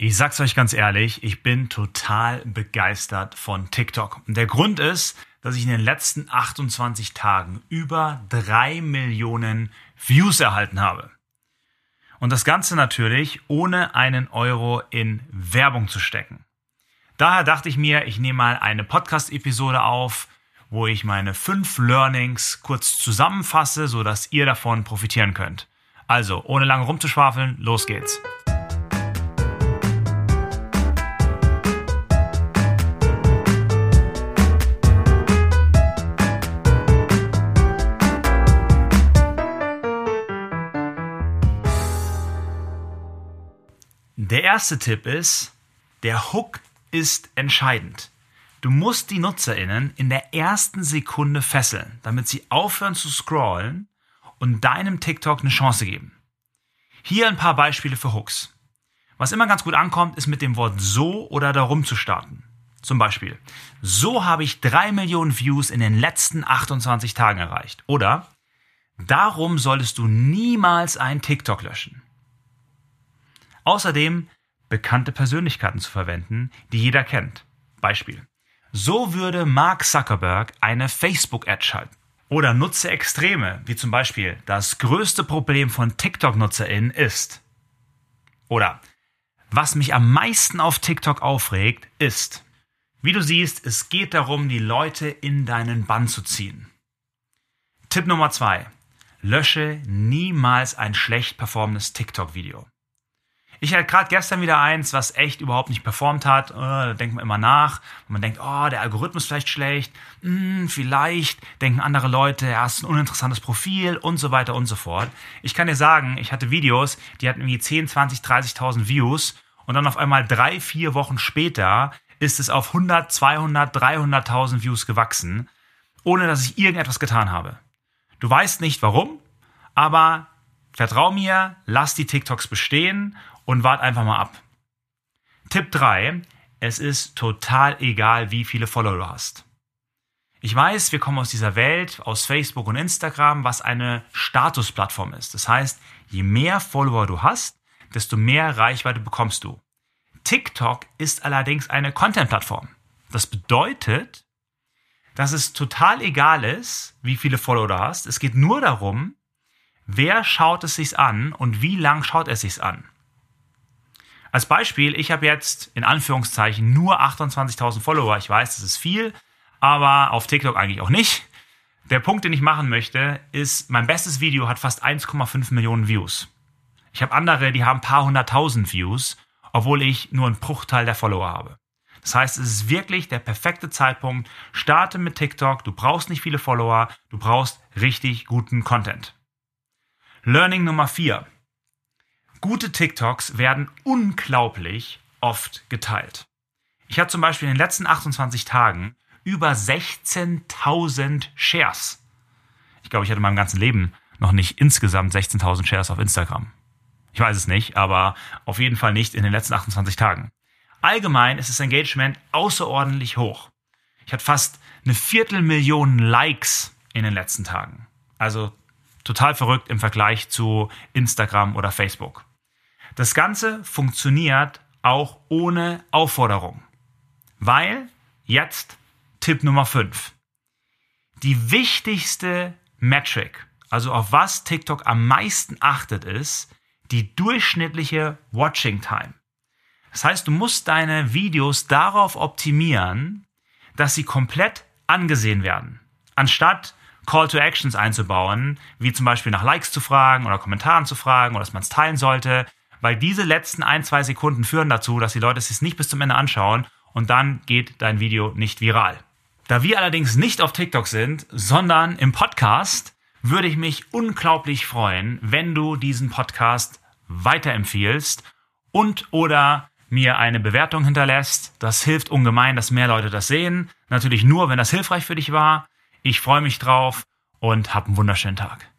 Ich sag's euch ganz ehrlich, ich bin total begeistert von TikTok. Und der Grund ist, dass ich in den letzten 28 Tagen über drei Millionen Views erhalten habe. Und das Ganze natürlich ohne einen Euro in Werbung zu stecken. Daher dachte ich mir, ich nehme mal eine Podcast-Episode auf, wo ich meine fünf Learnings kurz zusammenfasse, sodass ihr davon profitieren könnt. Also, ohne lange rumzuschwafeln, los geht's. Der erste Tipp ist, der Hook ist entscheidend. Du musst die NutzerInnen in der ersten Sekunde fesseln, damit sie aufhören zu scrollen und deinem TikTok eine Chance geben. Hier ein paar Beispiele für Hooks. Was immer ganz gut ankommt, ist mit dem Wort so oder darum zu starten. Zum Beispiel, so habe ich drei Millionen Views in den letzten 28 Tagen erreicht. Oder, darum solltest du niemals einen TikTok löschen. Außerdem bekannte Persönlichkeiten zu verwenden, die jeder kennt. Beispiel. So würde Mark Zuckerberg eine Facebook-Ad schalten. Oder nutze Extreme, wie zum Beispiel das größte Problem von TikTok-NutzerInnen ist. Oder was mich am meisten auf TikTok aufregt, ist, wie du siehst, es geht darum, die Leute in deinen Bann zu ziehen. Tipp Nummer zwei: Lösche niemals ein schlecht performendes TikTok-Video. Ich hatte gerade gestern wieder eins, was echt überhaupt nicht performt hat. Äh, da denkt man immer nach. Man denkt, oh, der Algorithmus ist vielleicht schlecht. Hm, vielleicht denken andere Leute, er ist ein uninteressantes Profil und so weiter und so fort. Ich kann dir sagen, ich hatte Videos, die hatten irgendwie 10, 20, 30.000 Views. Und dann auf einmal drei, vier Wochen später ist es auf 100, 200, 300.000 Views gewachsen, ohne dass ich irgendetwas getan habe. Du weißt nicht warum, aber vertrau mir, lass die TikToks bestehen und wart einfach mal ab. Tipp 3. Es ist total egal, wie viele Follower du hast. Ich weiß, wir kommen aus dieser Welt, aus Facebook und Instagram, was eine Statusplattform ist. Das heißt, je mehr Follower du hast, desto mehr Reichweite bekommst du. TikTok ist allerdings eine Content-Plattform. Das bedeutet, dass es total egal ist, wie viele Follower du hast. Es geht nur darum, wer schaut es sich an und wie lang schaut es sich an. Als Beispiel, ich habe jetzt in Anführungszeichen nur 28.000 Follower. Ich weiß, das ist viel, aber auf TikTok eigentlich auch nicht. Der Punkt, den ich machen möchte, ist, mein bestes Video hat fast 1,5 Millionen Views. Ich habe andere, die haben ein paar hunderttausend Views, obwohl ich nur einen Bruchteil der Follower habe. Das heißt, es ist wirklich der perfekte Zeitpunkt. Starte mit TikTok. Du brauchst nicht viele Follower. Du brauchst richtig guten Content. Learning Nummer 4. Gute TikToks werden unglaublich oft geteilt. Ich hatte zum Beispiel in den letzten 28 Tagen über 16.000 Shares. Ich glaube, ich hatte in meinem ganzen Leben noch nicht insgesamt 16.000 Shares auf Instagram. Ich weiß es nicht, aber auf jeden Fall nicht in den letzten 28 Tagen. Allgemein ist das Engagement außerordentlich hoch. Ich hatte fast eine Viertelmillion Likes in den letzten Tagen. Also total verrückt im Vergleich zu Instagram oder Facebook. Das Ganze funktioniert auch ohne Aufforderung. Weil, jetzt Tipp Nummer 5. Die wichtigste Metric, also auf was TikTok am meisten achtet, ist die durchschnittliche Watching Time. Das heißt, du musst deine Videos darauf optimieren, dass sie komplett angesehen werden. Anstatt Call to Actions einzubauen, wie zum Beispiel nach Likes zu fragen oder Kommentaren zu fragen oder dass man es teilen sollte, weil diese letzten ein, zwei Sekunden führen dazu, dass die Leute es sich nicht bis zum Ende anschauen und dann geht dein Video nicht viral. Da wir allerdings nicht auf TikTok sind, sondern im Podcast, würde ich mich unglaublich freuen, wenn du diesen Podcast weiterempfiehlst und oder mir eine Bewertung hinterlässt. Das hilft ungemein, dass mehr Leute das sehen. Natürlich nur, wenn das hilfreich für dich war. Ich freue mich drauf und hab einen wunderschönen Tag.